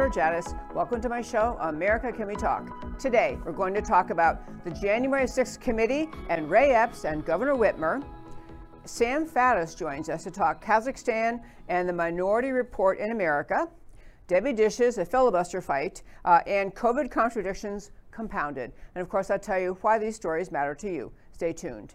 Debbie Welcome to my show, America Can We Talk? Today, we're going to talk about the January 6th committee and Ray Epps and Governor Whitmer. Sam Faddis joins us to talk Kazakhstan and the Minority Report in America. Debbie dishes a filibuster fight uh, and COVID contradictions compounded. And of course, I'll tell you why these stories matter to you. Stay tuned.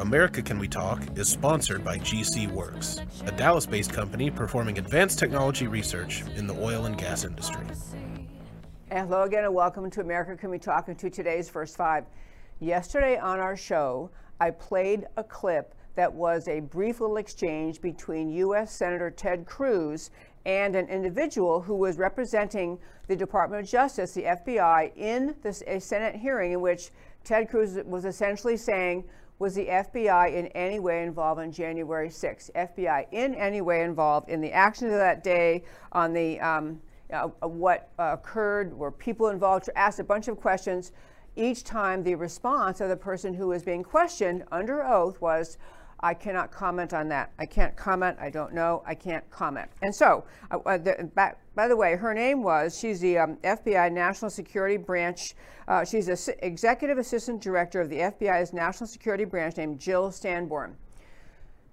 America Can We Talk is sponsored by GC Works, a Dallas based company performing advanced technology research in the oil and gas industry. And Hello again, and welcome to America Can We Talk and to today's First Five. Yesterday on our show, I played a clip that was a brief little exchange between U.S. Senator Ted Cruz and an individual who was representing the Department of Justice, the FBI, in this, a Senate hearing in which Ted Cruz was essentially saying, was the FBI in any way involved on January 6th? FBI in any way involved in the actions of that day, on the um, uh, what uh, occurred, were people involved? Asked a bunch of questions. Each time, the response of the person who was being questioned under oath was, I cannot comment on that. I can't comment. I don't know. I can't comment. And so, uh, uh the, back, by the way, her name was, she's the um, FBI National Security Branch. Uh, she's the Executive Assistant Director of the FBI's National Security Branch named Jill Sanborn.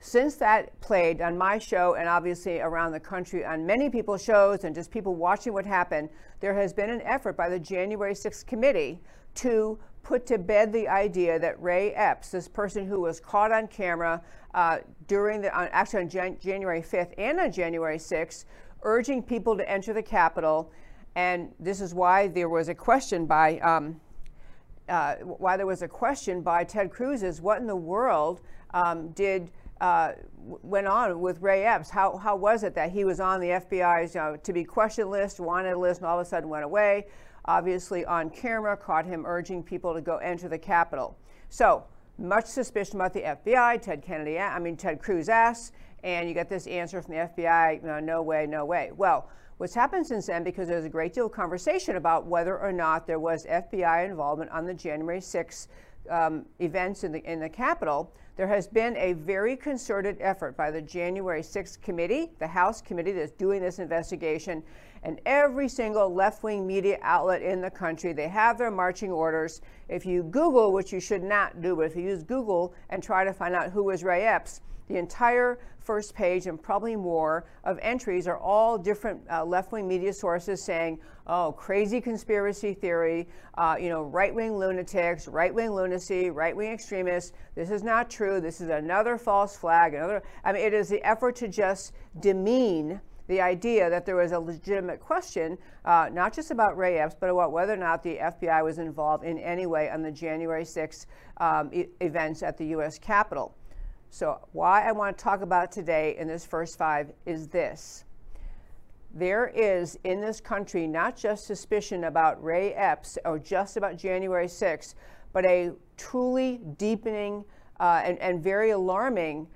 Since that played on my show and obviously around the country on many people's shows and just people watching what happened, there has been an effort by the January 6th committee to put to bed the idea that Ray Epps, this person who was caught on camera uh, during the, actually on Jan- January 5th and on January 6th, urging people to enter the Capitol. And this is why there was a question by, um, uh, why there was a question by Ted Cruz is what in the world um, did uh, went on with Ray Epps. How, how was it that he was on the FBI's you know, to be questioned list, wanted list, and all of a sudden went away? Obviously on camera, caught him urging people to go enter the Capitol. So much suspicion about the FBI. Ted Kennedy, I mean Ted Cruz asks, and you get this answer from the FBI: no, no way, no way. Well, what's happened since then, because there's a great deal of conversation about whether or not there was FBI involvement on the January 6th um, events in the in the Capitol. There has been a very concerted effort by the January 6th committee, the House committee that's doing this investigation, and every single left wing media outlet in the country. They have their marching orders. If you Google, which you should not do, but if you use Google and try to find out who is Ray Epps, the entire first page and probably more of entries are all different uh, left-wing media sources saying, "Oh, crazy conspiracy theory, uh, you know, right-wing lunatics, right-wing lunacy, right-wing extremists. This is not true. This is another false flag. Another. I mean, it is the effort to just demean." The idea that there was a legitimate question, uh, not just about Ray Epps, but about whether or not the FBI was involved in any way on the January 6 um, e- events at the U.S. Capitol. So, why I want to talk about today in this first five is this. There is in this country not just suspicion about Ray Epps or just about January 6, but a truly deepening uh, and, and very alarming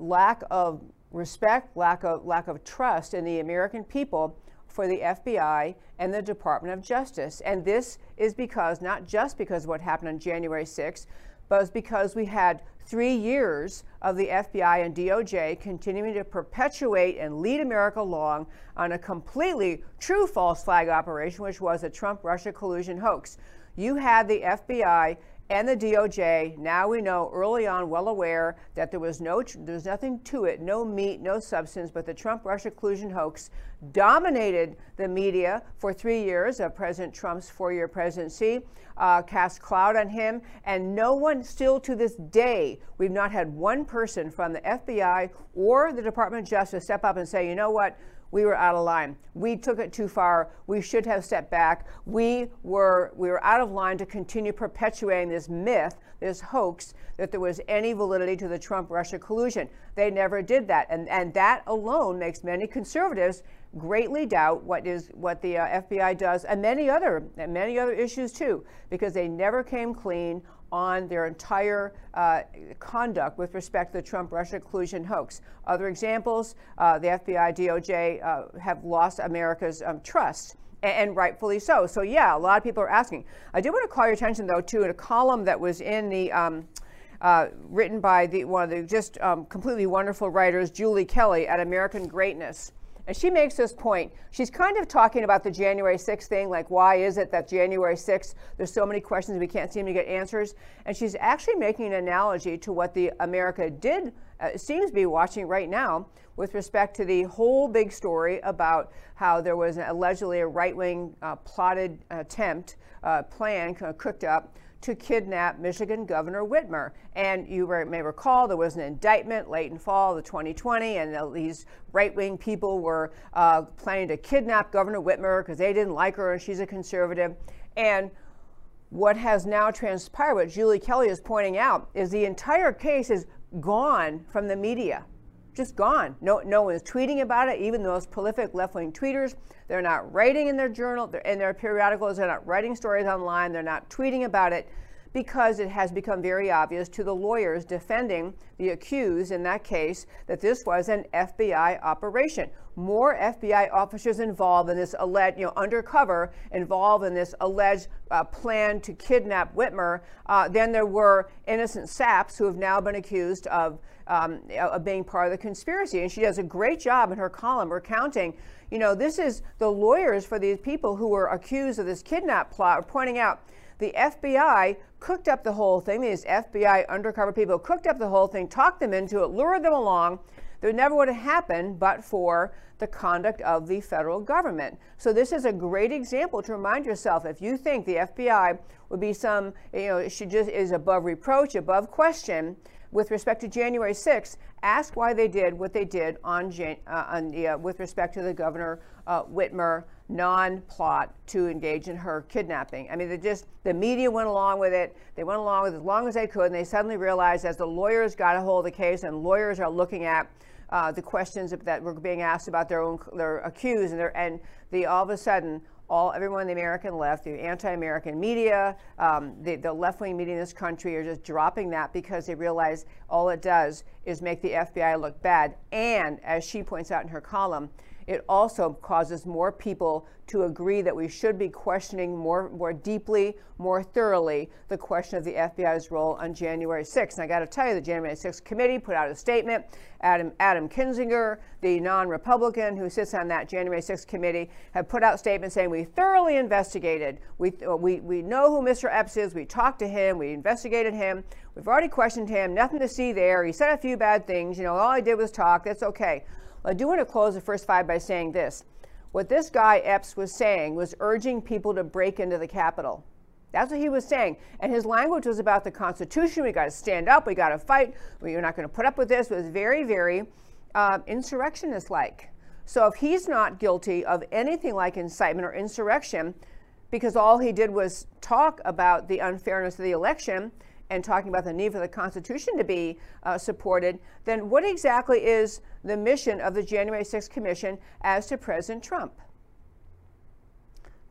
lack of respect, lack of, lack of trust in the American people for the FBI and the Department of Justice. And this is because, not just because of what happened on January 6th, but because we had three years of the FBI and DOJ continuing to perpetuate and lead America along on a completely true false flag operation, which was a Trump Russia collusion hoax. You had the FBI and the DOJ, now we know early on, well aware that there was no, there's nothing to it, no meat, no substance, but the Trump-Russia collusion hoax dominated the media for three years of President Trump's four-year presidency, uh, cast cloud on him, and no one, still to this day, we've not had one person from the FBI or the Department of Justice step up and say, you know what, we were out of line. We took it too far. We should have stepped back. We were we were out of line to continue perpetuating this myth, this hoax that there was any validity to the Trump Russia collusion. They never did that. And and that alone makes many conservatives greatly doubt what is what the uh, FBI does and many other and many other issues too, because they never came clean on their entire uh, conduct with respect to the Trump Russia collusion hoax. Other examples uh, the FBI, DOJ uh, have lost America's um, trust. And, rightfully so. So, yeah, a lot of people are asking. I do want to call your attention, though, to a column that was in the um, uh, written by the, one of the just um, completely wonderful writers, Julie Kelly, at American Greatness. And she makes this point. She's kind of talking about the January 6th thing, like why is it that January 6th, there's so many questions we can't seem to get answers. And she's actually making an analogy to what the America did, uh, seems to be watching right now with respect to the whole big story about how there was allegedly a right wing uh, plotted attempt, uh, plan of cooked up to kidnap Michigan Governor Whitmer. And you may recall there was an indictment late in fall of 2020, and these right wing people were uh, planning to kidnap Governor Whitmer because they didn't like her and she's a conservative. And what has now transpired, what Julie Kelly is pointing out, is the entire case is gone from the media just gone. No, no one's tweeting about it. Even the most prolific left-wing tweeters, they're not writing in their journal, in their periodicals. They're not writing stories online. They're not tweeting about it because it has become very obvious to the lawyers defending the accused in that case that this was an FBI operation. More FBI officers involved in this alleged, you know, undercover involved in this alleged uh, plan to kidnap Whitmer uh, than there were innocent saps who have now been accused of um, of being part of the conspiracy. And she does a great job in her column recounting, you know, this is the lawyers for these people who were accused of this kidnap plot are pointing out the FBI cooked up the whole thing. These FBI undercover people cooked up the whole thing, talked them into it, lured them along. That never would have happened but for the conduct of the federal government. So this is a great example to remind yourself if you think the FBI would be some, you know, she just is above reproach, above question, with respect to January 6th, ask why they did what they did on, Jan- uh, on the, uh, with respect to the Governor uh, Whitmer non-plot to engage in her kidnapping. I mean, they just the media went along with it. They went along with it as long as they could, and they suddenly realized as the lawyers got a hold of the case, and lawyers are looking at uh, the questions that were being asked about their own their accused, and, and the all of a sudden all everyone in the American left, the anti-American media, um, the, the left-wing media in this country are just dropping that because they realize all it does is make the FBI look bad. And as she points out in her column, it also causes more people to agree that we should be questioning more, more deeply, more thoroughly the question of the FBI's role on January 6th. And I got to tell you, the January 6th committee put out a statement. Adam, Adam Kinzinger, the non-Republican who sits on that January 6th committee, have put out statements saying we thoroughly investigated. We, we, we know who Mr. Epps is. We talked to him. We investigated him. We've already questioned him. Nothing to see there. He said a few bad things. You know, all I did was talk. That's okay. I do want to close the first five by saying this. What this guy Epps was saying was urging people to break into the Capitol. That's what he was saying. And his language was about the Constitution. We got to stand up. We got to fight. We're not going to put up with this. It was very, very uh, insurrectionist like. So if he's not guilty of anything like incitement or insurrection, because all he did was talk about the unfairness of the election, and talking about the need for the Constitution to be uh, supported, then what exactly is the mission of the January 6th Commission as to President Trump?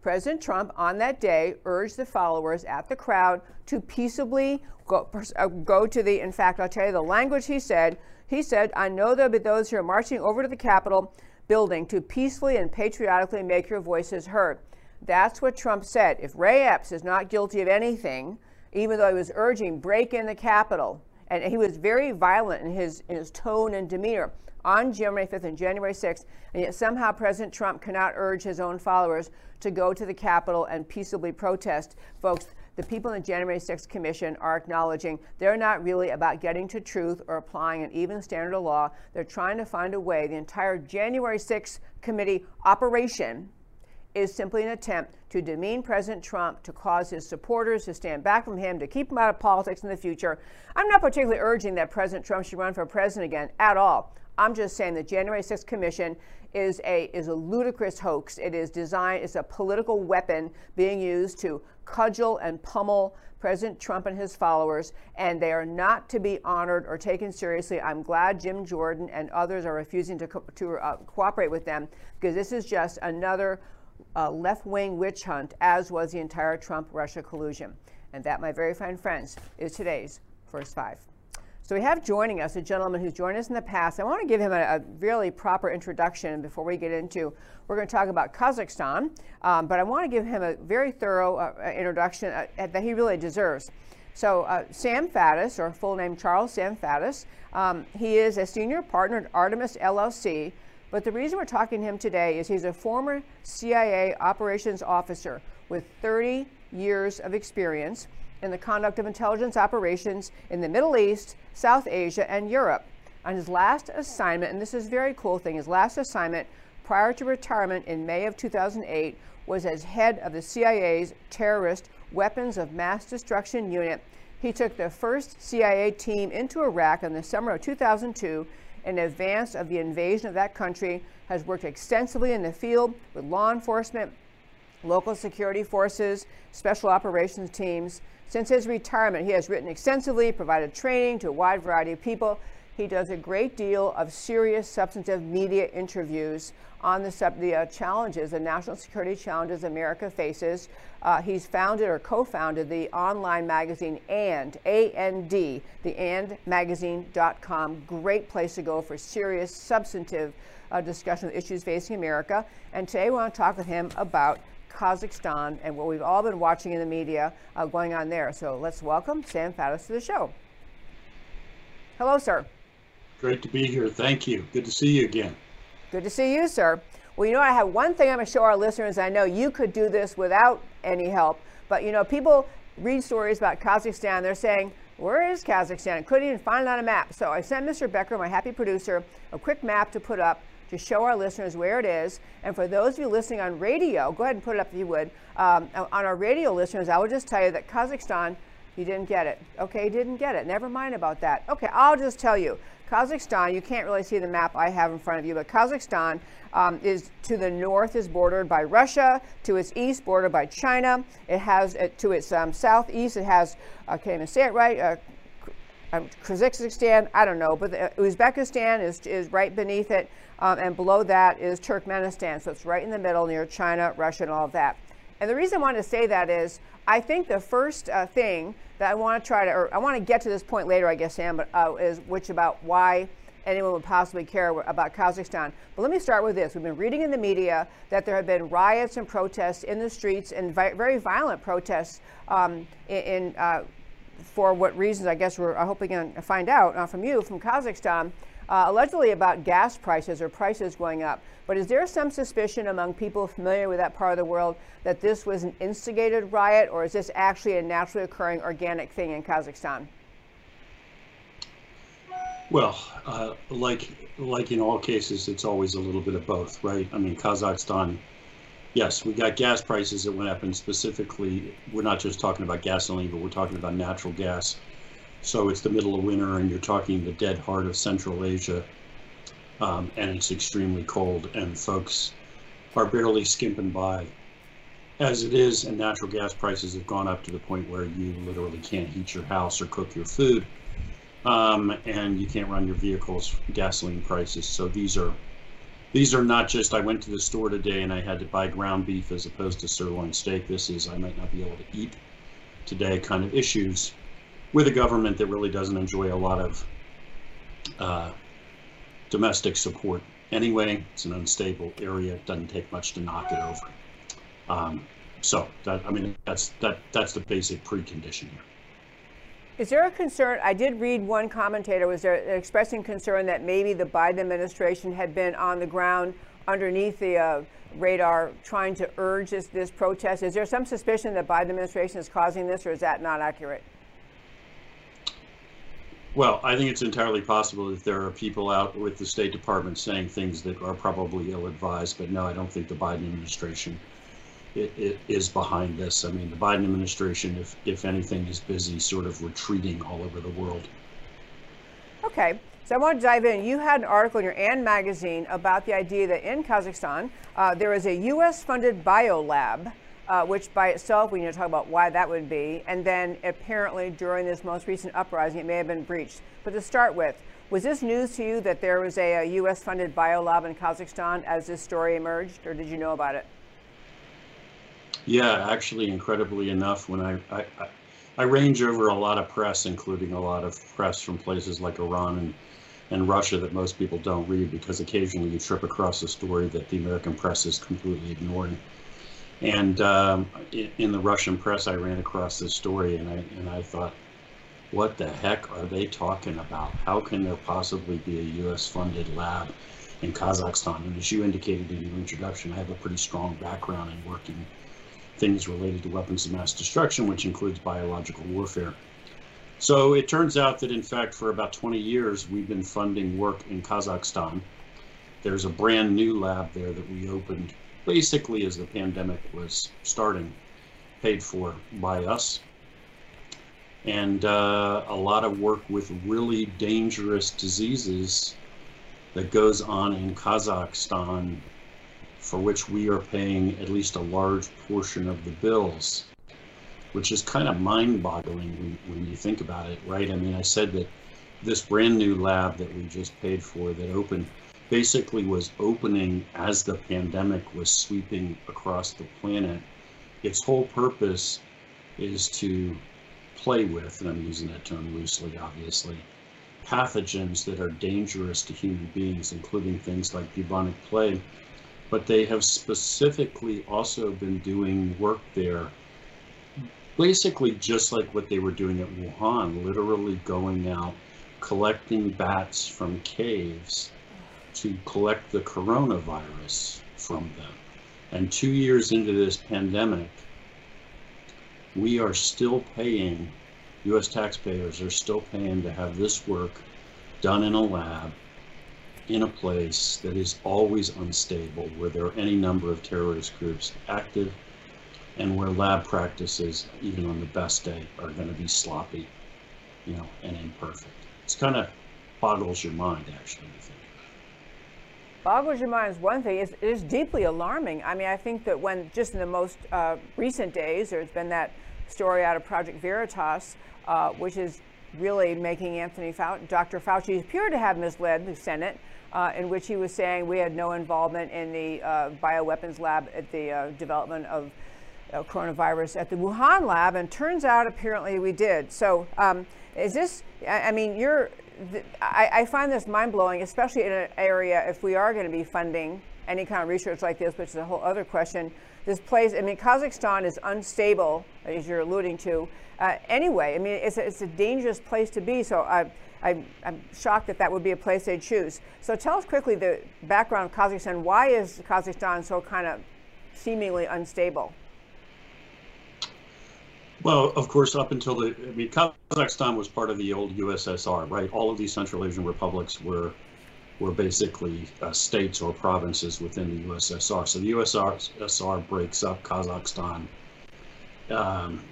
President Trump on that day urged the followers at the crowd to peaceably go, uh, go to the, in fact, I'll tell you the language he said. He said, I know there'll be those who are marching over to the Capitol building to peacefully and patriotically make your voices heard. That's what Trump said. If Ray Epps is not guilty of anything, even though he was urging break in the Capitol. And he was very violent in his, in his tone and demeanor on January 5th and January 6th, and yet somehow President Trump cannot urge his own followers to go to the Capitol and peaceably protest. Folks, the people in the January 6th Commission are acknowledging they're not really about getting to truth or applying an even standard of law. They're trying to find a way. The entire January 6th committee operation is simply an attempt to demean President Trump, to cause his supporters to stand back from him, to keep him out of politics in the future. I'm not particularly urging that President Trump should run for president again at all. I'm just saying the January 6th Commission is a is a ludicrous hoax. It is designed. It's a political weapon being used to cudgel and pummel President Trump and his followers, and they are not to be honored or taken seriously. I'm glad Jim Jordan and others are refusing to co- to uh, cooperate with them because this is just another uh, left-wing witch hunt, as was the entire Trump-Russia collusion. And that, my very fine friends, is today's first five. So we have joining us a gentleman who's joined us in the past. I want to give him a, a really proper introduction before we get into. We're going to talk about Kazakhstan, um, but I want to give him a very thorough uh, uh introduction uh, that he really deserves. So uh, Sam Faddis, or full name Charles Sam Faddis, um, he is a senior partner at Artemis LLC. But the reason we're talking to him today is he's a former CIA operations officer with 30 years of experience in the conduct of intelligence operations in the Middle East, South Asia, and Europe. On his last assignment, and this is a very cool thing, his last assignment prior to retirement in May of 2008 was as head of the CIA's terrorist weapons of mass destruction unit. He took the first CIA team into Iraq in the summer of 2002 in advance of the invasion of that country, has worked extensively in the field with law enforcement, local security forces, special operations teams, since his retirement, he has written extensively, provided training to a wide variety of people. He does a great deal of serious substantive media interviews on the, the uh, challenges, the national security challenges America faces. Uh, he's founded or co-founded the online magazine AND, A-N-D, the ANDmagazine.com. Great place to go for serious, substantive uh, discussion of issues facing America. And today we want to talk with him about Kazakhstan and what we've all been watching in the media uh, going on there. So let's welcome Sam Faddis to the show. Hello, sir. Great to be here. Thank you. Good to see you again. Good to see you, sir. Well, you know, I have one thing I'm going to show our listeners. I know you could do this without any help, but you know, people read stories about Kazakhstan. They're saying, where is Kazakhstan? I couldn't even find it on a map. So I sent Mr. Becker, my happy producer, a quick map to put up to show our listeners where it is. And for those of you listening on radio, go ahead and put it up if you would. Um, on our radio listeners, I will just tell you that Kazakhstan, you didn't get it. Okay, you didn't get it. Never mind about that. Okay, I'll just tell you. Kazakhstan, you can't really see the map I have in front of you, but Kazakhstan um, is to the north is bordered by Russia, to its east bordered by China. It has uh, to its um, southeast, it has, I can't even say it right, uh, um, Kazakhstan, I don't know, but uh, Uzbekistan is, is right beneath it. Um, and below that is Turkmenistan. So it's right in the middle near China, Russia, and all of that. And the reason I want to say that is I think the first uh, thing that I want to try to, or I want to get to this point later, I guess, Sam, but, uh, is which about why anyone would possibly care about Kazakhstan. But let me start with this. We've been reading in the media that there have been riots and protests in the streets and vi- very violent protests um, in, in uh, for what reasons, I guess we're hoping to find out uh, from you from Kazakhstan uh, allegedly about gas prices or prices going up. But is there some suspicion among people familiar with that part of the world that this was an instigated riot, or is this actually a naturally occurring organic thing in Kazakhstan? Well, uh, like like in all cases, it's always a little bit of both, right? I mean, Kazakhstan, yes, we got gas prices that went up, and specifically, we're not just talking about gasoline, but we're talking about natural gas so it's the middle of winter and you're talking the dead heart of Central Asia. Um, and it's extremely cold and folks are barely skimping by. As it is and natural gas prices have gone up to the point where you literally can't heat your house or cook your food um, and you can't run your vehicles gasoline prices. So these are these are not just i went to the store today and i had to buy ground beef as opposed to sirloin steak. This is i might not be able to eat today kind of issues with a government that really doesn't enjoy a lot of uh, domestic support anyway. It's an unstable area. It doesn't take much to knock it over. Um, so that I mean that's that that's the basic precondition here. Is there a concern? I did read one commentator was there expressing concern that maybe the Biden administration had been on the ground underneath the uh, radar trying to urge this, this protest. Is there some suspicion that Biden administration is causing this, or is that not accurate? Well, I think it's entirely possible that there are people out with the State Department saying things that are probably ill-advised, but no, I don't think the Biden administration it, it is behind this. I mean, the Biden administration, if if anything, is busy sort of retreating all over the world. Okay. So I want to dive in. You had an article in your AND magazine about the idea that in Kazakhstan uh, there is a U.S.-funded biolab, uh, which by itself we need to talk about why that would be. And then apparently during this most recent uprising, it may have been breached. But to start with, was this news to you that there was a, a U.S.-funded biolab in Kazakhstan as this story emerged, or did you know about it? Yeah, actually, incredibly enough, when I, I, I range over a lot of press, including a lot of press from places like Iran and and Russia that most people don't read because occasionally you trip across a story that the American press is completely ignoring. And um, in the Russian press, I ran across this story and I and I thought, what the heck are they talking about? How can there possibly be a U.S.-funded lab in Kazakhstan? And as you indicated in your introduction, I have a pretty strong background in working things related to weapons of mass destruction, which includes biological warfare. So it turns out that, in fact, for about 20 years, we've been funding work in Kazakhstan. There's a brand new lab there that we opened basically as the pandemic was starting, paid for by us. And uh, a lot of work with really dangerous diseases that goes on in Kazakhstan, for which we are paying at least a large portion of the bills which is kind of mind-boggling when, when you think about it, right? I mean, I said that this brand new lab that we just paid for that opened basically was opening as the pandemic was sweeping across the planet. Its whole purpose is to play with, and I'm using that term loosely, obviously, pathogens that are dangerous to human beings, including things like bubonic plague. But they have specifically also been doing work there basically just like what they were doing at Wuhan, literally going out, collecting bats from caves to collect the coronavirus from them. And two years into this pandemic, we are still paying, US taxpayers are still paying to have this work done in a lab in a place that is always unstable, where there are any number of terrorist groups active and where lab practices, even on the best day, are going to be sloppy, you know, and imperfect. It's kind of boggles your mind, actually. Boggles your mind is one thing. It's, it is deeply alarming. I mean, I think that when just in the most uh, recent days, there's been that story out of Project Veritas, uh, which is really making Anthony Fauci, Dr. Fauci appear to have misled the Senate, uh, in which he was saying we had no involvement in the uh, bioweapons lab at the uh, development of uh, coronavirus at the Wuhan lab, and turns out apparently we did. So, um, is this? I, I mean, you're. I, I, find this mind blowing, especially in an area if we are going to be funding any kind of research like this, which is a whole other question. This place, I mean, Kazakhstan is unstable, as you're alluding to. Uh, anyway, I mean, it's a, it's a dangerous place to be. So I, I, I'm shocked that that would be a place they'd choose. So tell us quickly the background of Kazakhstan. Why is Kazakhstan so kind of seemingly unstable? Well, of course, up until the, I mean, Kazakhstan was part of the old USSR, right? All of these Central Asian republics were were basically uh, states or provinces within the USSR. So the USSR breaks up Kazakhstan. Um,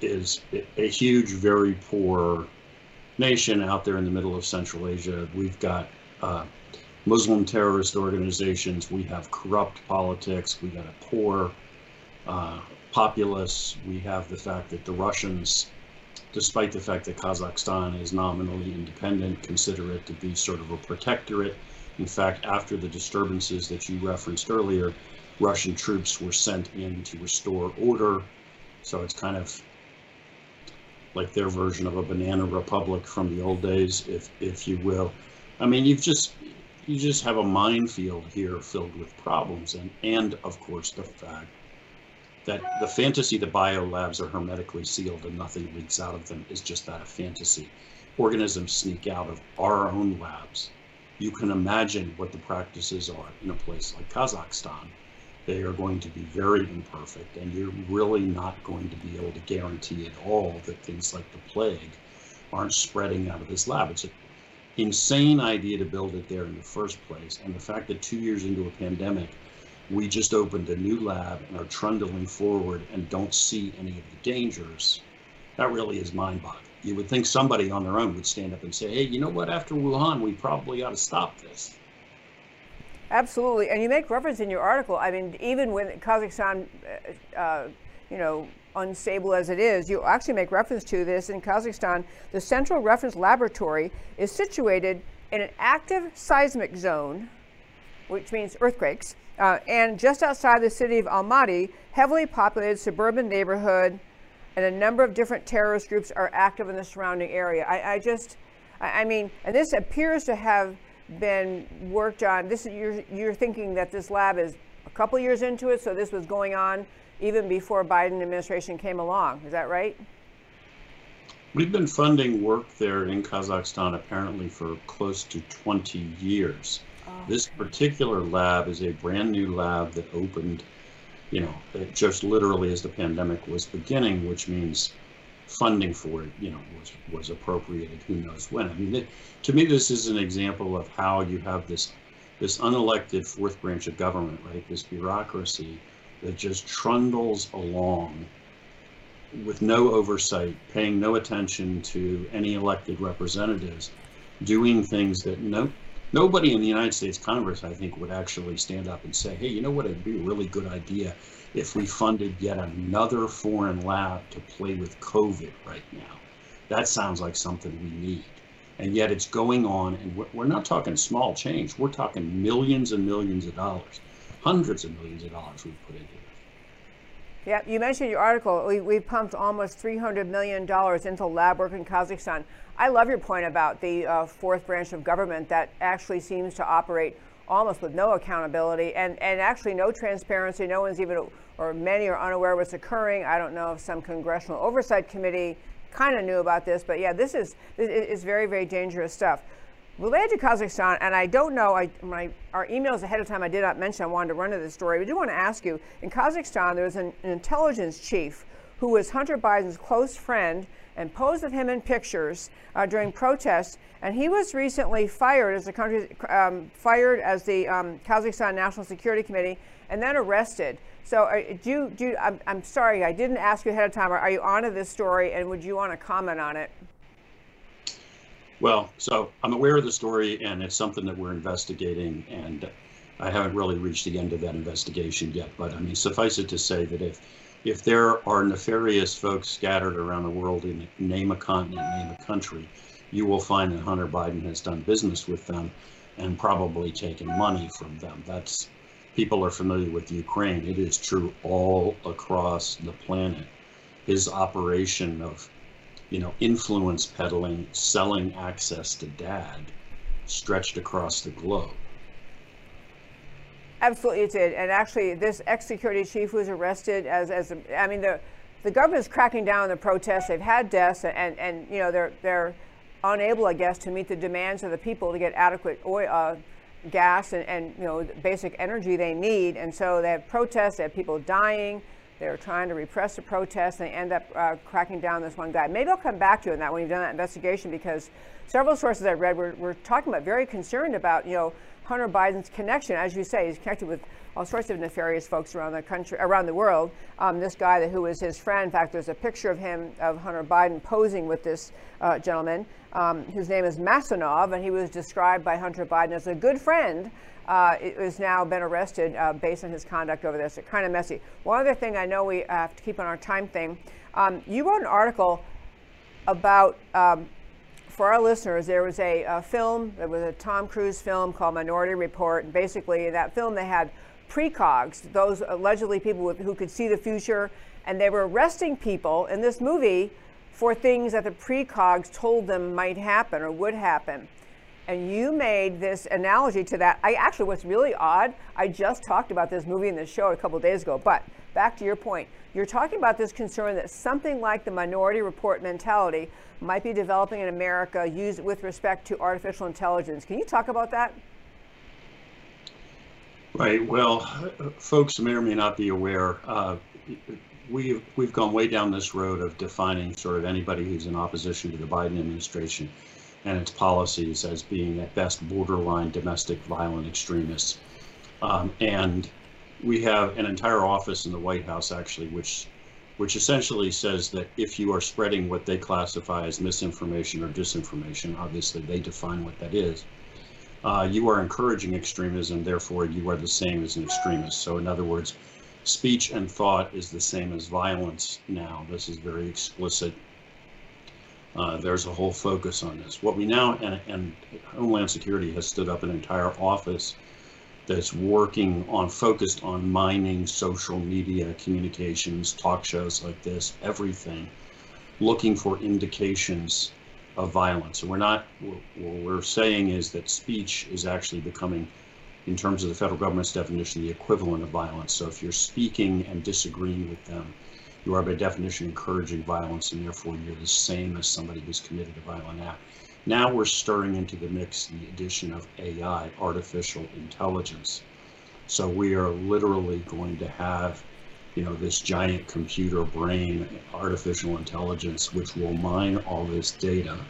is a huge, very poor nation out there in the middle of Central Asia. We've got uh, Muslim terrorist organizations. We have corrupt politics. We got a poor uh, populace. We have the fact that the Russians, despite the fact that Kazakhstan is nominally independent, consider it to be sort of a protectorate. In fact, after the disturbances that you referenced earlier, Russian troops were sent in to restore order. So it's kind of like their version of a banana republic from the old days, if if you will. I mean, you've just you just have a minefield here filled with problems, and and of course the fact that the fantasy that biolabs are hermetically sealed and nothing leaks out of them is just that a fantasy. Organisms sneak out of our own labs. You can imagine what the practices are in a place like Kazakhstan. They are going to be very imperfect, and you're really not going to be able to guarantee at all that things like the plague aren't spreading out of this lab. It's an insane idea to build it there in the first place, and the fact that two years into a pandemic, we just opened a new lab and are trundling forward and don't see any of the dangers, that really is mind boggling. you would think somebody on their own would stand up and say, hey, you know what, after Wuhan, we probably ought to stop this. Absolutely. And you make reference in your article, I mean, even when Kazakhstan, uh, uh, you know, unstable as it is, you actually make reference to this in Kazakhstan. The Central Reference Laboratory is situated in an active seismic zone, which means earthquakes, uh, and just outside the city of Almaty, heavily populated suburban neighborhood, and a number of different terrorist groups are active in the surrounding area. I, I just, I, I, mean, and this appears to have been worked on. This you're you're thinking that this lab is a couple years into it, so this was going on even before Biden administration came along. Is that right? We've been funding work there in Kazakhstan apparently for close to 20 years. This particular lab is a brand new lab that opened you know, just literally as the pandemic was beginning, which means funding for it, you know, was was appropriated. Who knows when? I mean, to me, this is an example of how you have this this unelected fourth branch of government, right? This bureaucracy that just trundles along with no oversight, paying no attention to any elected representatives, doing things that no nobody in the United States Congress, I think, would actually stand up and say, hey, you know what, it'd be a really good idea if we funded yet another foreign lab to play with COVID right now. That sounds like something we need. And yet it's going on, and we're not talking small change. We're talking millions and millions of dollars, hundreds of millions of dollars we've put into it. Yeah, you mentioned your article. We, we pumped almost $300 million into lab work in Kazakhstan. I love your point about the uh, fourth branch of government that actually seems to operate almost with no accountability and, and actually no transparency. No one's even, or many are unaware what's occurring. I don't know if some congressional oversight committee kind of knew about this, but yeah, this is, this is very, very dangerous stuff. Related to Kazakhstan, and I don't know, I, my, our emails ahead of time I did not mention I wanted to run to this story. We do want to ask you, in Kazakhstan, there was an, an intelligence chief who was Hunter Biden's close friend and posed with him in pictures uh, during protests. And he was recently fired as the country um, fired as the um, Kazakhstan National Security Committee, and then arrested. So, uh, do you, do you, I'm, I'm sorry, I didn't ask you ahead of time. Are, are you onto this story, and would you want to comment on it? Well, so I'm aware of the story, and it's something that we're investigating, and I haven't really reached the end of that investigation yet. But I mean, suffice it to say that if if there are nefarious folks scattered around the world in name a continent, name a country, you will find that Hunter Biden has done business with them and probably taken money from them. That's people are familiar with Ukraine. It is true all across the planet. His operation of you know, influence peddling, selling access to dad stretched across the globe. Absolutely, it did. And actually, this ex-security chief was arrested as, as a, I mean, the the government is cracking down on the protests. They've had deaths, and, and you know they're they're unable, I guess, to meet the demands of the people to get adequate oil, uh, gas, and, and you know basic energy they need. And so they have protests. They have people dying. They're trying to repress the protests and they end up uh, cracking down this one guy. Maybe I'll come back to you on that when you've done that investigation because several sources I read were, were talking about very concerned about, you know, Hunter Biden's connection. As you say, he's connected with all sorts of nefarious folks around the country, around the world. Um, this guy who was his friend, in fact, there's a picture of him, of Hunter Biden posing with this uh, gentleman. Um, his name is Massimov, and he was described by Hunter Biden as a good friend uh, now been arrested uh, based on his conduct over this. It's kind of messy. One other thing I know we have to keep on our time thing. Um, you wrote an article about, um, for our listeners, there was a, a, film, there was a Tom Cruise film called Minority Report. And basically, in that film, they had precogs, those allegedly people with, who could see the future, and they were arresting people in this movie for things that the precogs told them might happen or would happen and you made this analogy to that. I actually, what's really odd, I just talked about this movie in the show a couple days ago, but back to your point, you're talking about this concern that something like the minority report mentality might be developing in America used with respect to artificial intelligence. Can you talk about that? Right. Well, folks may or may not be aware. Uh, we've we've gone way down this road of defining sort of anybody who's in opposition to the Biden administration and its policies as being at best borderline domestic violent extremists. Um, and we have an entire office in the White House actually, which which essentially says that if you are spreading what they classify as misinformation or disinformation, obviously they define what that is, uh, you are encouraging extremism, therefore you are the same as an extremist. So in other words, speech and thought is the same as violence now. This is very explicit. Uh, there's a whole focus on this. What we now, and, and Homeland Security has stood up an entire office that's working on focused on mining social media communications, talk shows like this, everything, looking for indications of violence. And we're not, what we're saying is that speech is actually becoming, in terms of the federal government's definition, the equivalent of violence. So if you're speaking and disagreeing with them, you are by definition encouraging violence and therefore you're the same as somebody who's committed a violent act. Now we're stirring into the mix the addition of AI, artificial intelligence. So we are literally going to have, you know, this giant computer brain, artificial intelligence, which will mine all this data.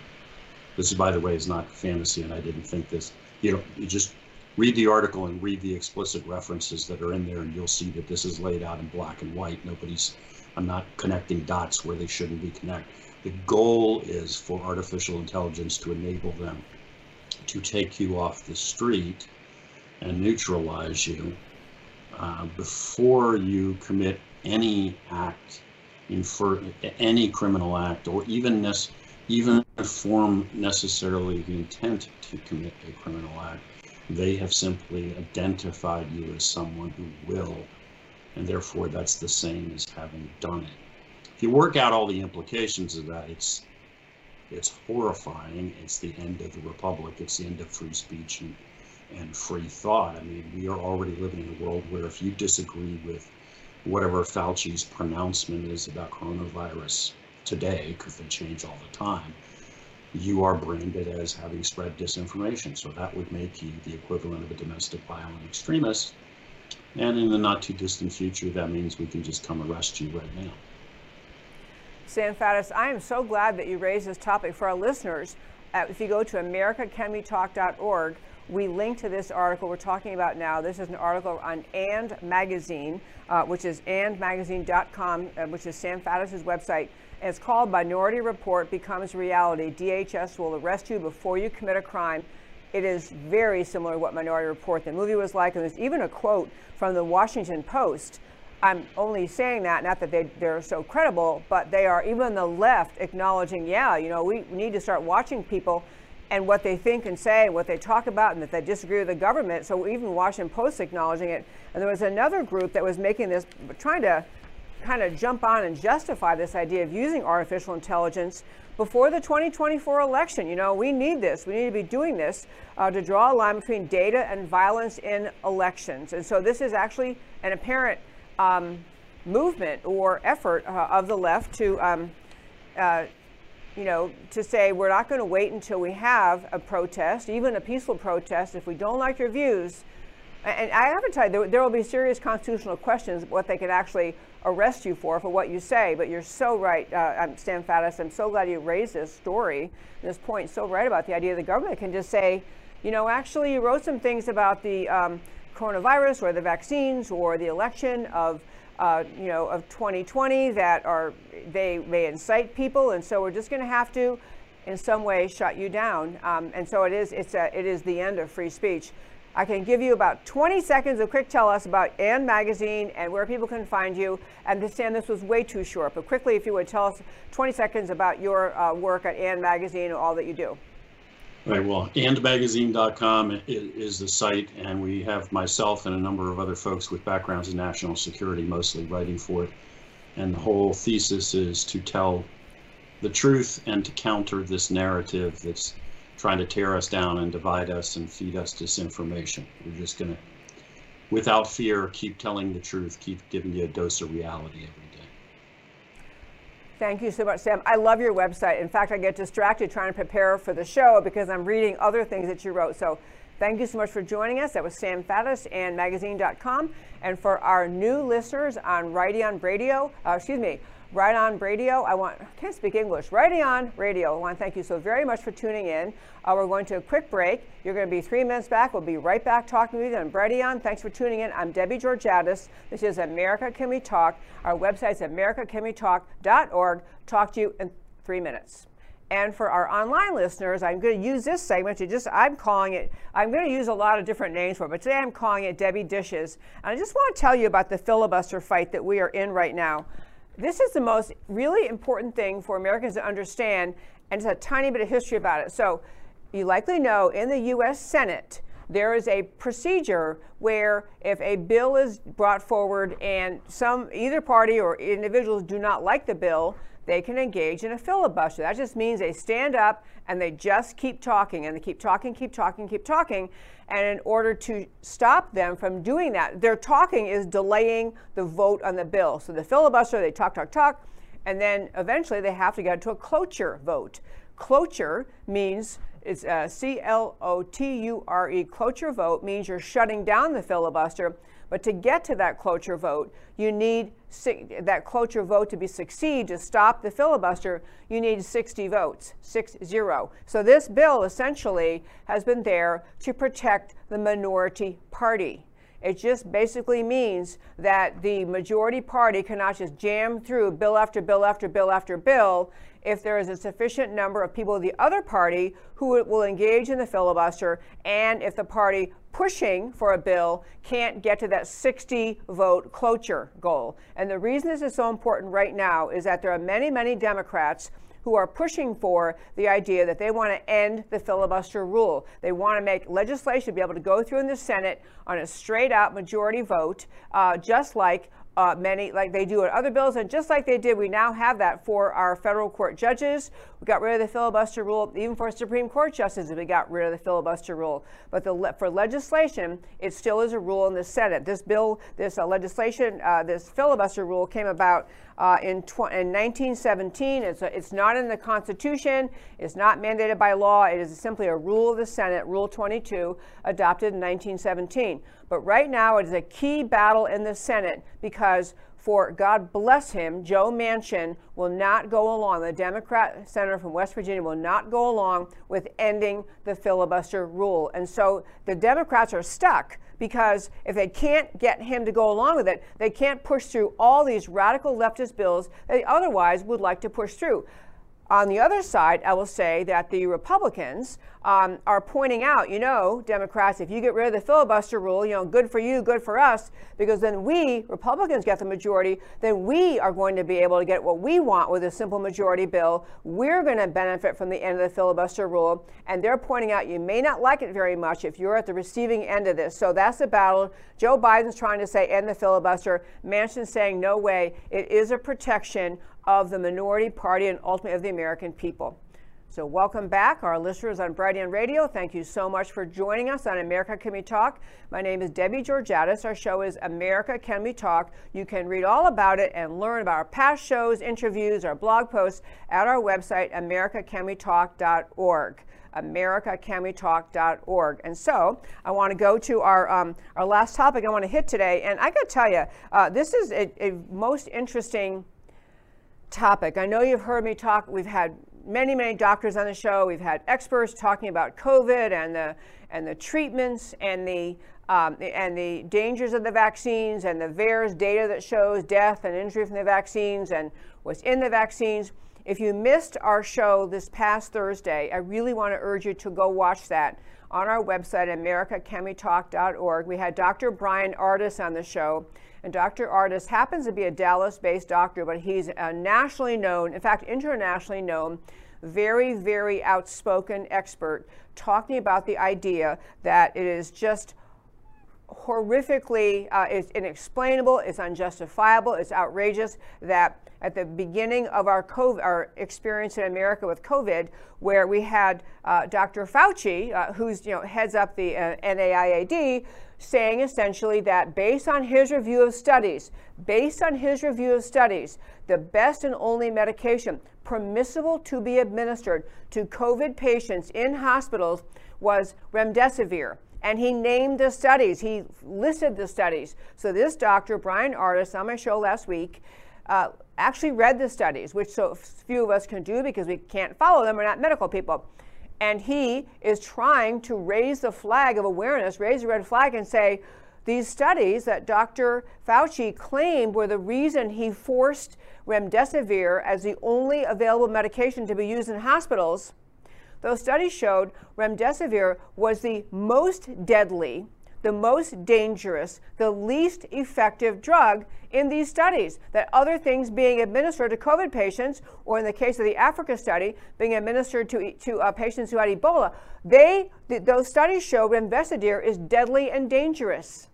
This, by the way, is not fantasy, and I didn't think this. You know, you just read the article and read the explicit references that are in there, and you'll see that this is laid out in black and white. Nobody's, I'm not connecting dots where they shouldn't be connected the goal is for artificial intelligence to enable them to take you off the street and neutralize you uh, before you commit any act, infer any criminal act, or even this, even form necessarily the intent to commit a criminal act. They have simply identified you as someone who will, and therefore that's the same as having done it if you work out all the implications of that, it's it's horrifying. It's the end of the republic. It's the end of free speech and and free thought. I mean, we are already living in a world where if you disagree with whatever Fauci's pronouncement is about coronavirus today, because they change all the time, you are branded as having spread disinformation. So that would make you the equivalent of a domestic violent extremist. And in the not too distant future, that means we can just come arrest you right now. Sam Faddis, I am so glad that you raised this topic for our listeners. Uh, if you go to americacanwetalk.org, we link to this article we're talking about now. This is an article on And Magazine, uh, which is andmagazine.com, uh, which is Sam Faddis' website. It's called Minority Report Becomes Reality. DHS will arrest you before you commit a crime. It is very similar to what Minority Report, the movie, was like. And there's even a quote from the Washington Post I'm only saying that, not that they, they're so credible, but they are, even the left, acknowledging, yeah, you know, we need to start watching people and what they think and say what they talk about and that they disagree with the government. So even Washington Post acknowledging it. And there was another group that was making this, trying to kind of jump on and justify this idea of using artificial intelligence before the 2024 election. You know, we need this. We need to be doing this uh, to draw a line between data and violence in elections. And so this is actually an apparent um, movement or effort uh, of the left to, um, uh, you know, to say we're not going to wait until we have a protest, even a peaceful protest. If we don't like your views, and I have to tell you, there, there will be serious constitutional questions what they could actually arrest you for for what you say. But you're so right, uh, I'm Sam Faddis. I'm so glad you raised this story, this point. So right about the idea the government can just say, you know, actually, you wrote some things about the. Um, coronavirus or the vaccines or the election of uh, you know of 2020 that are they may incite people and so we're just going to have to in some way shut you down um, and so it is it's a, it is the end of free speech I can give you about 20 seconds of quick tell us about And Magazine and where people can find you. And understand this was way too short, but quickly, if you would tell us 20 seconds about your uh, work at And Magazine and all that you do. Right. Well, andmagazine.com is the site, and we have myself and a number of other folks with backgrounds in national security mostly writing for it. And the whole thesis is to tell the truth and to counter this narrative that's trying to tear us down and divide us and feed us disinformation. We're just going to, without fear, keep telling the truth, keep giving you a dose of reality every day. Thank you so much, Sam. I love your website. In fact, I get distracted trying to prepare for the show because I'm reading other things that you wrote. So Thank you so much for joining us. That was Sam Faddis and magazine.com. And for our new listeners on Righteon Radio, uh, excuse me, Right on Radio. I want, I can't speak English. Right on Radio. I want to thank you so very much for tuning in. Uh, we're going to a quick break. You're going to be three minutes back. We'll be right back talking with you on Brighteon. Thanks for tuning in. I'm Debbie Georgatos. This is America Can We Talk. Our website's americacanwetalk.org. Talk to you in three minutes. And for our online listeners, I'm going to use this segment to just, I'm calling it, I'm going to use a lot of different names for it, but today I'm calling it Debbie Dishes. And I just want to tell you about the filibuster fight that we are in right now. This is the most really important thing for Americans to understand, and it's a tiny bit of history about it. So, you likely know in the U.S. Senate, there is a procedure where if a bill is brought forward and some either party or individuals do not like the bill, they can engage in a filibuster. That just means they stand up and they just keep talking and they keep talking, keep talking, keep talking. And in order to stop them from doing that, their talking is delaying the vote on the bill. So the filibuster, they talk, talk, talk, and then eventually they have to get to a cloture vote. Cloture means it's uh, C L O T U R E, cloture vote means you're shutting down the filibuster. But to get to that cloture vote, you need that cloture vote to be succeed to stop the filibuster. You need 60 votes, six zero. So this bill essentially has been there to protect the minority party. It just basically means that the majority party cannot just jam through bill after bill after bill after bill if there is a sufficient number of people of the other party who will engage in the filibuster and if the party pushing for a bill can't get to that 60 vote cloture goal. And the reason this is so important right now is that there are many, many Democrats who are pushing for the idea that they want to end the filibuster rule. They want to make legislation be able to go through in the Senate on a straight out majority vote, uh, just like uh, many, like they do in other bills. And just like they did, we now have that for our federal court judges. We got rid of the filibuster rule. Even for Supreme Court justices, we got rid of the filibuster rule. But the, for legislation, it still is a rule in the Senate. This bill, this uh, legislation, uh, this filibuster rule came about uh, in, in 1917. It's, a, it's not in the Constitution. It's not mandated by law. It is simply a rule of the Senate, Rule 22, adopted in 1917. But right now, it is a key battle in the Senate because for God bless him, Joe Manchin will not go along, the Democrat senator from West Virginia will not go along with ending the filibuster rule. And so the Democrats are stuck because if they can't get him to go along with it, they can't push through all these radical leftist bills they otherwise would like to push through. On the other side, I will say that the Republicans um, are pointing out, you know, Democrats, if you get rid of the filibuster rule, you know, good for you, good for us, because then we, Republicans, get the majority, then we are going to be able to get what we want with a simple majority bill. We're going to benefit from the end of the filibuster rule. And they're pointing out you may not like it very much if you're at the receiving end of this. So that's the battle. Joe Biden's trying to say end the filibuster. Manchin's saying no way. It is a protection of the minority party and ultimately of the American people. So, welcome back, our listeners on Brighteon Radio. Thank you so much for joining us on America Can We Talk. My name is Debbie Georgatos. Our show is America Can We Talk. You can read all about it and learn about our past shows, interviews, our blog posts at our website, americacanwetalk.org americacanwetalk.org. And so I want to go to our, um, our last topic I want to hit today. And I got to tell you, uh, this is a, a most interesting topic. I know you've heard me talk, we've had many, many doctors on the show. We've had experts talking about COVID and the, and the treatments and the, um, and the dangers of the vaccines and the VAERS data that shows death and injury from the vaccines and what's in the vaccines. If you missed our show this past Thursday, I really want to urge you to go watch that on our website, americacanwetalk.org. We had Dr. Bryan Ardis on the show. And Dr. Ardis happens to be a Dallas based doctor, but he's a nationally known, in fact, internationally known, very, very outspoken expert talking about the idea that it is just horrifically uh, it's inexplainable, it's unjustifiable, it's outrageous that at the beginning of our COVID, our experience in America with COVID, where we had uh, Dr. Fauci, uh, who's you know heads up the uh, NIAID, saying essentially that based on his review of studies, based on his review of studies, the best and only medication permissible to be administered to COVID patients in hospitals was remdesivir. and he named the studies. He listed the studies. So this doctor, Bryan Ardis, on my show last week, uh, actually read the studies, which so few of us can do because we can't follow them. We're not medical people. And he is trying to raise the flag of awareness, raise the red flag, and say, these studies that Dr. Fauci claimed were the reason he forced remdesivir as the only available medication to be used in hospitals those studies showed remdesivir was the most deadly, the most dangerous, the least effective drug in these studies. That other things being administered to COVID patients, or in the case of the Africa study, being administered to, to uh, patients who had Ebola, they, th- those studies show remdesivir is deadly and dangerous.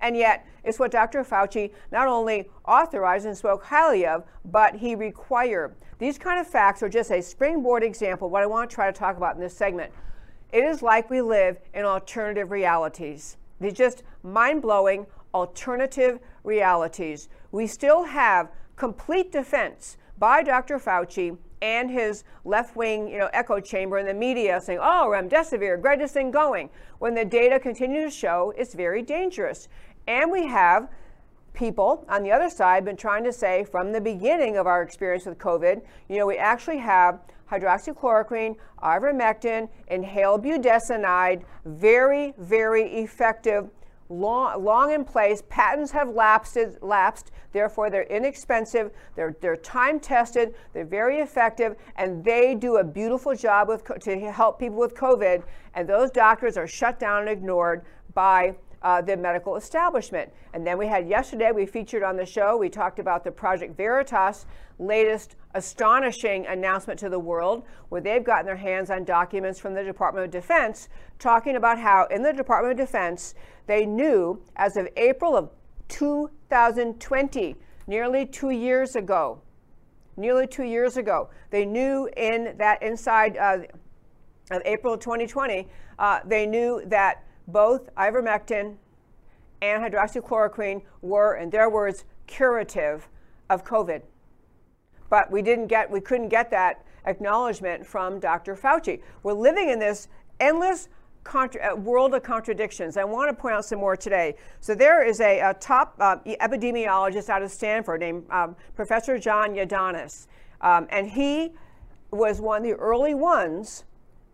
And yet, it's what Dr. Fauci not only authorized and spoke highly of, but he required. These kind of facts are just a springboard example what I want to try to talk about in this segment. It is like we live in alternative realities. They're just mind blowing alternative realities. We still have complete defense by Dr. Fauci and his left wing you know, echo chamber in the media saying, oh, remdesivir, greatest thing going, when the data continue to show it's very dangerous. And we have people on the other side been trying to say from the beginning of our experience with COVID, you know, we actually have hydroxychloroquine, ivermectin, inhaled budesonide, very, very effective, long, long in place. Patents have lapsed, lapsed, therefore they're inexpensive, they're, they're time tested, they're very effective, and they do a beautiful job with, to help people with COVID. And those doctors are shut down and ignored by uh, the medical establishment. And then we had yesterday, we featured on the show, we talked about the Project Veritas latest astonishing announcement to the world, where they've gotten their hands on documents from the Department of Defense talking about how in the Department of Defense, they knew as of April of 2020, nearly two years ago, nearly two years ago, they knew in that inside uh, of April 2020, uh, they knew that both ivermectin and hydroxychloroquine were, in their words, curative of COVID. But we didn't get, we couldn't get that acknowledgement from Dr. Fauci. We're living in this endless contra- uh, world of contradictions. I want to point out some more today. So there is a, a top uh, epidemiologist out of Stanford named um, Professor John Ioannidis, um, and he was one of the early ones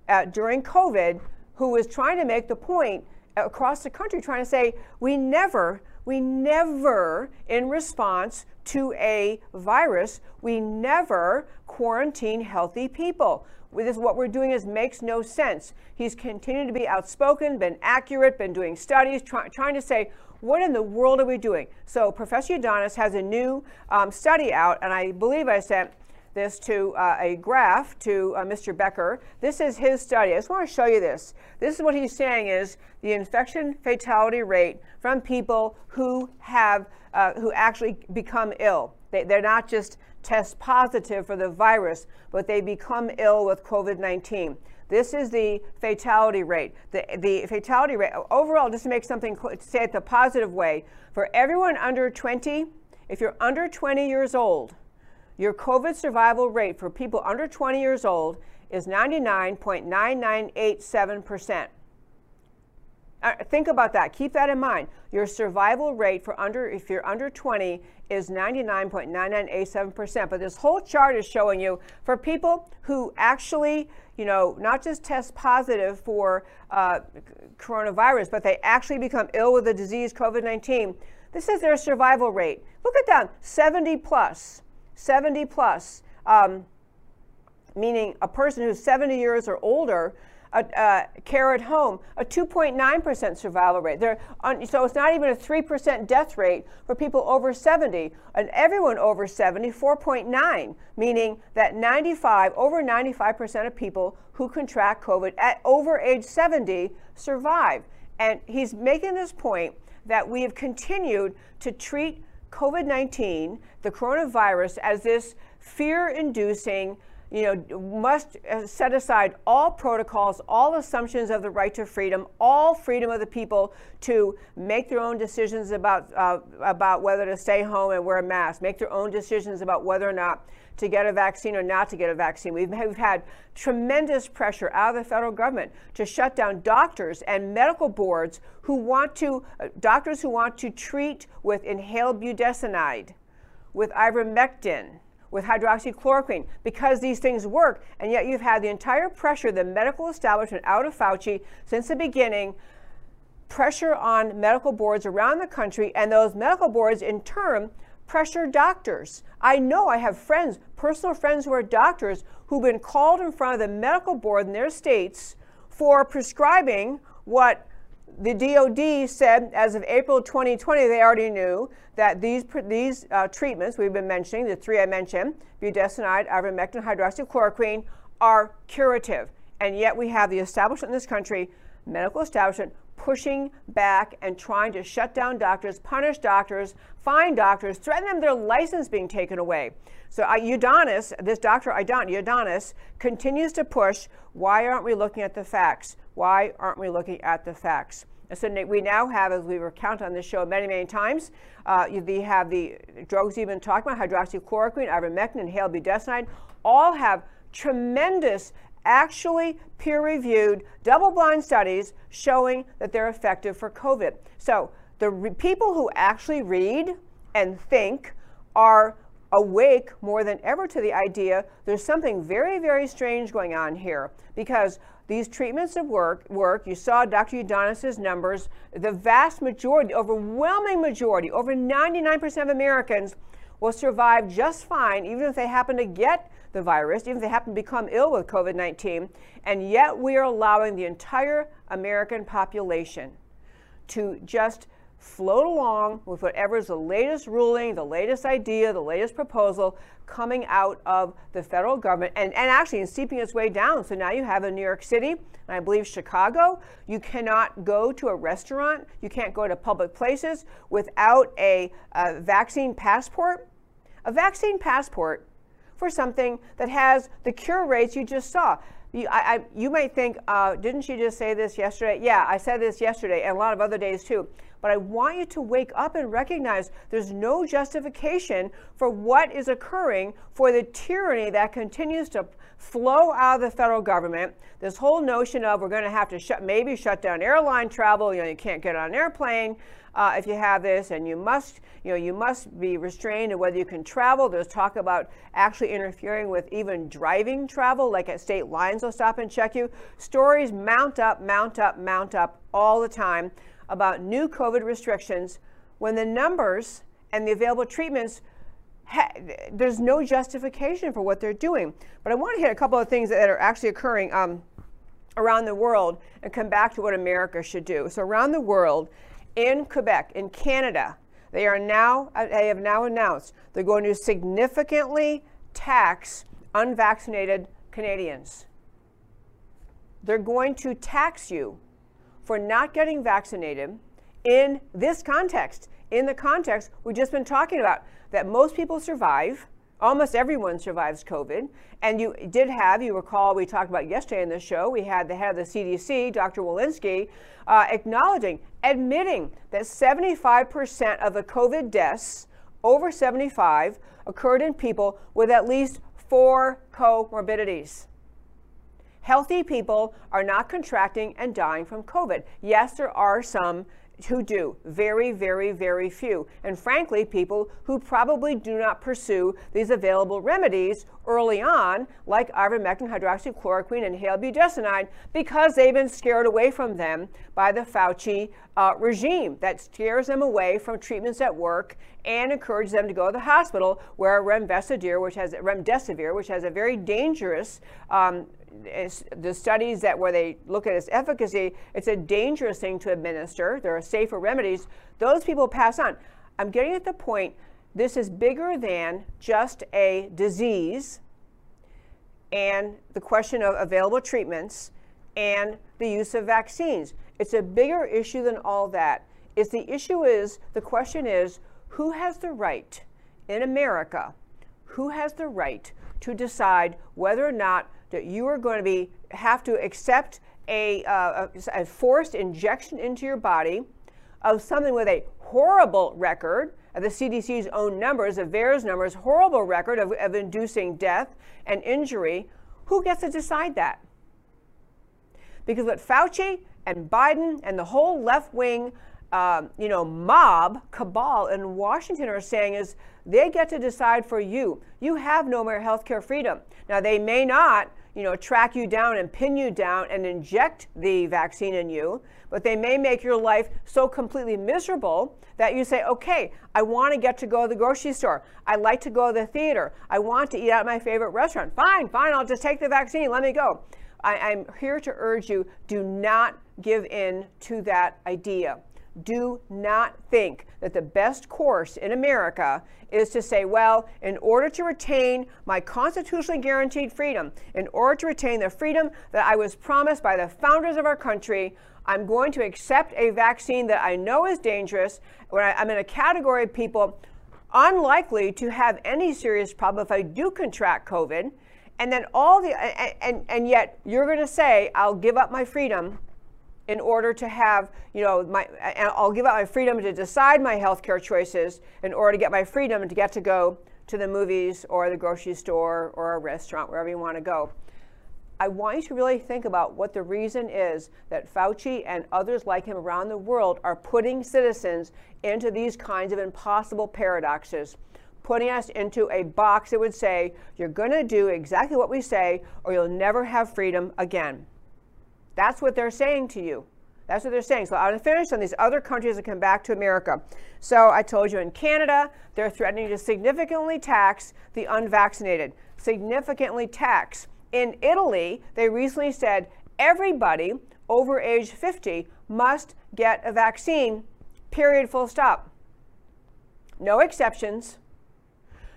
uh, during COVID who was trying to make the point across the country, trying to say, we never, we never, in response to a virus, we never quarantine healthy people. This, what we're doing is makes no sense. He's continued to be outspoken, been accurate, been doing studies, try, trying to say, what in the world are we doing? So Professor Ioannidis has a new um, study out, and I believe I sent this to uh, a graph to uh, Mr. Becker. This is his study. I just want to show you this. This is what he's saying is the infection fatality rate from people who have, uh, who actually become ill. They, they're not just test positive for the virus, but they become ill with COVID-19. This is the fatality rate. The, the fatality rate, overall, just to make something, say it the positive way, for everyone under 20, if you're under 20 years old, your COVID survival rate for people under 20 years old is 99.9987%. Uh, think about that. Keep that in mind. Your survival rate for under, if you're under 20, is 99.9987%. But this whole chart is showing you for people who actually, you know, not just test positive for uh, coronavirus, but they actually become ill with the disease COVID 19. This is their survival rate. Look at that 70 plus. 70 plus, um, meaning a person who's 70 years or older, uh, uh, care at home, a 2.9% survival rate. On, so it's not even a 3% death rate for people over 70. And everyone over 70, 4.9, meaning that 95, over 95% of people who contract COVID at over age 70 survive. And he's making this point that we have continued to treat COVID 19, the coronavirus, as this fear inducing, you know, must uh, set aside all protocols, all assumptions of the right to freedom, all freedom of the people to make their own decisions about uh, about whether to stay home and wear a mask, make their own decisions about whether or not to get a vaccine or not to get a vaccine. We've, we've had tremendous pressure out of the federal government to shut down doctors and medical boards who want to uh, doctors who want to treat with inhaled budesonide, with ivermectin with hydroxychloroquine because these things work. And yet you've had the entire pressure, the medical establishment out of Fauci since the beginning, pressure on medical boards around the country, and those medical boards in turn pressure doctors. I know I have friends, personal friends who are doctors, who've been called in front of the medical board in their states for prescribing what the DoD said as of April 2020, they already knew that these, these uh, treatments we've been mentioning, the three I mentioned, budesonide, ivermectin, hydroxychloroquine, are curative. And yet we have the establishment in this country, medical establishment, pushing back and trying to shut down doctors, punish doctors, fine doctors, threaten them their license being taken away. So uh, Ioannidis, this Dr. Ioannidis, continues to push, why aren't we looking at the facts? Why aren't we looking at the facts? And so we now have, as we recount on this show many, many times, uh, you have the drugs you've been talking about, hydroxychloroquine, ivermectin, inhaled budesonide, all have tremendous, actually peer-reviewed, double-blind studies showing that they're effective for COVID. So the re- people who actually read and think are awake more than ever to the idea there's something very, very strange going on here because these treatments of work, work you saw Dr. Ioannidis's numbers, the vast majority, overwhelming majority, over 99% of Americans will survive just fine, even if they happen to get the virus, even if they happen to become ill with COVID 19. And yet we are allowing the entire American population to just float along with whatever is the latest ruling, the latest idea, the latest proposal coming out of the federal government and, and actually seeping its way down. So now you have in New York City, and I believe Chicago, you cannot go to a restaurant, you can't go to public places without a, a vaccine passport. A vaccine passport for something that has the cure rates you just saw. You, I, I, you might think, uh, didn't she just say this yesterday? Yeah, I said this yesterday and a lot of other days too. But I want you to wake up and recognize there's no justification for what is occurring for the tyranny that continues to flow out of the federal government. This whole notion of we're going to have to shut, maybe shut down airline travel. You know, you can't get on an airplane uh, if you have this, and you must, you know, you must be restrained in whether you can travel. There's talk about actually interfering with even driving travel, like at state lines they'll stop and check you. Stories mount up, mount up, mount up all the time about new COVID restrictions when the numbers and the available treatments ha- there's no justification for what they're doing. But I want to hit a couple of things that are actually occurring um, around the world and come back to what America should do. So around the world, in Quebec, in Canada, they are now uh, they have now announced they're going to significantly tax unvaccinated Canadians. They're going to tax you for not getting vaccinated in this context, in the context we've just been talking about, that most people survive. Almost everyone survives COVID. And you did have, you recall, we talked about yesterday in the show, we had the head of the CDC, Dr. Walensky, uh, acknowledging, admitting that 75% of the COVID deaths over 75 occurred in people with at least four comorbidities. Healthy people are not contracting and dying from COVID. Yes, there are some who do. Very, very, very few. And frankly, people who probably do not pursue these available remedies early on, like ivermectin, hydroxychloroquine, and inhaled budesonide, because they've been scared away from them by the Fauci uh, regime that scares them away from treatments at work and encourage them to go to the hospital where remdesivir, which has remdesivir, which has a very dangerous um, the studies that where they look at its efficacy, it's a dangerous thing to administer. There are safer remedies. Those people pass on. I'm getting at the point. This is bigger than just a disease and the question of available treatments and the use of vaccines. It's a bigger issue than all that. Is the issue is the question is who has the right in America who has the right to decide whether or not that you are going to be have to accept a, uh, a, forced injection into your body of something with a horrible record of the CDC's own numbers, of VAERS numbers, horrible record of, of inducing death and injury, who gets to decide that? Because what Fauci and Biden and the whole left wing, um, you know, mob cabal in Washington are saying is they get to decide for you. You have no more healthcare freedom. Now they may not you know, track you down and pin you down and inject the vaccine in you, but they may make your life so completely miserable that you say, okay, I want to get to go to the grocery store. I like to go to the theater. I want to eat at my favorite restaurant. Fine, fine, I'll just take the vaccine. Let me go. I, I'm here to urge you do not give in to that idea do not think that the best course in America is to say, well, in order to retain my constitutionally guaranteed freedom, in order to retain the freedom that I was promised by the founders of our country, I'm going to accept a vaccine that I know is dangerous, when I, am in a category of people unlikely to have any serious problem if I do contract COVID. And then all the, and, and, and yet you're going to say, I'll give up my freedom in order to have, you know, my, I'll give up my freedom to decide my healthcare choices in order to get my freedom to get to go to the movies or the grocery store or a restaurant, wherever you want to go. I want you to really think about what the reason is that Fauci and others like him around the world are putting citizens into these kinds of impossible paradoxes, putting us into a box that would say, you're going to do exactly what we say, or you'll never have freedom again. That's what they're saying to you. That's what they're saying. So I'm going to finish on these other countries that come back to America. So I told you in Canada, they're threatening to significantly tax the unvaccinated. Significantly tax. In Italy, they recently said everybody over age 50 must get a vaccine, period, full stop. No exceptions,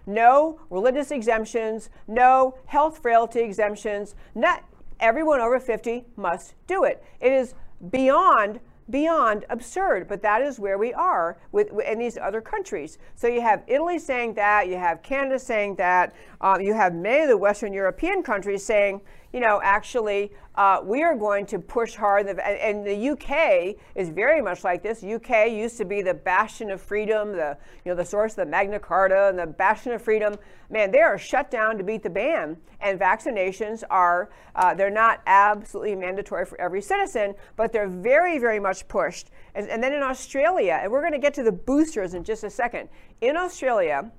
no religious exemptions, no health frailty exemptions, not, everyone over 50 must do it. It is beyond beyond absurd, but that is where we are with, in these other countries. So you have Italy saying that, you have Canada saying that, um, you have many of the Western European countries saying, you know, actually, uh, we are going to push hard. And the UK is very much like this. UK used to be the bastion of freedom, the you know the source of the Magna Carta and the bastion of freedom. Man, they are shut down to beat the ban, And vaccinations are uh, they're not absolutely mandatory for every citizen, but they're very very much pushed. And, and then in Australia, and we're going to get to the boosters in just a second. In Australia,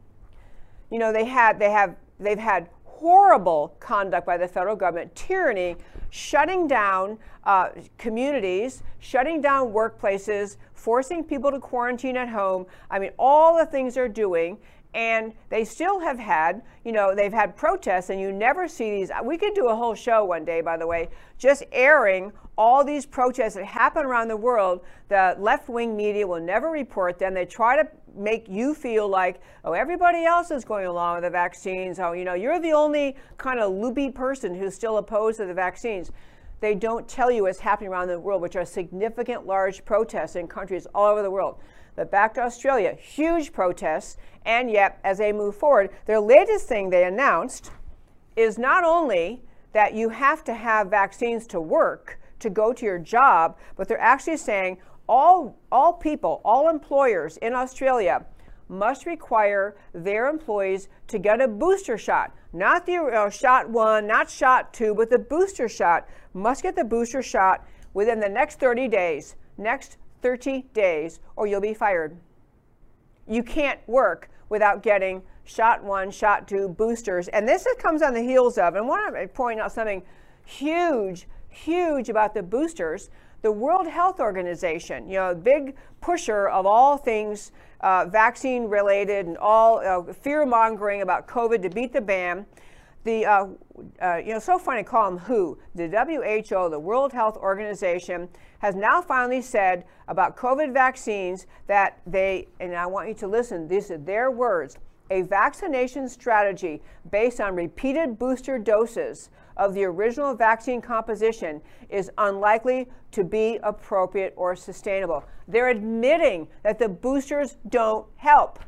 you know they had they have they've had horrible conduct by the federal government, tyranny, shutting down uh, communities, shutting down workplaces, forcing people to quarantine at home. I mean, all the things they're doing. And they still have had, you know, they've had protests, and you never see these. We could do a whole show one day, by the way, just airing all these protests that happen around the world. The left wing media will never report them. They try to make you feel like, oh, everybody else is going along with the vaccines. Oh, you know, you're the only kind of loopy person who's still opposed to the vaccines. They don't tell you what's happening around the world, which are significant large protests in countries all over the world. But back to Australia, huge protests, and yet as they move forward, their latest thing they announced is not only that you have to have vaccines to work, to go to your job, but they're actually saying, all, all people, all employers in Australia must require their employees to get a booster shot. Not the uh, shot one, not shot two, but the booster shot. Must get the booster shot within the next 30 days. Next 30 days, or you'll be fired. You can't work without getting shot one, shot two, boosters. And this comes on the heels of, and I want to point out something huge, huge about the boosters the World Health Organization, you know, big pusher of all things uh, vaccine related and all uh, fear mongering about COVID to beat the ban. The, uh, uh, you know, so funny, call them WHO. The WHO, the World Health Organization, has now finally said about COVID vaccines that they, and I want you to listen, these are their words, a vaccination strategy based on repeated booster doses of the original vaccine composition is unlikely to be appropriate or sustainable. They're admitting that the boosters don't help.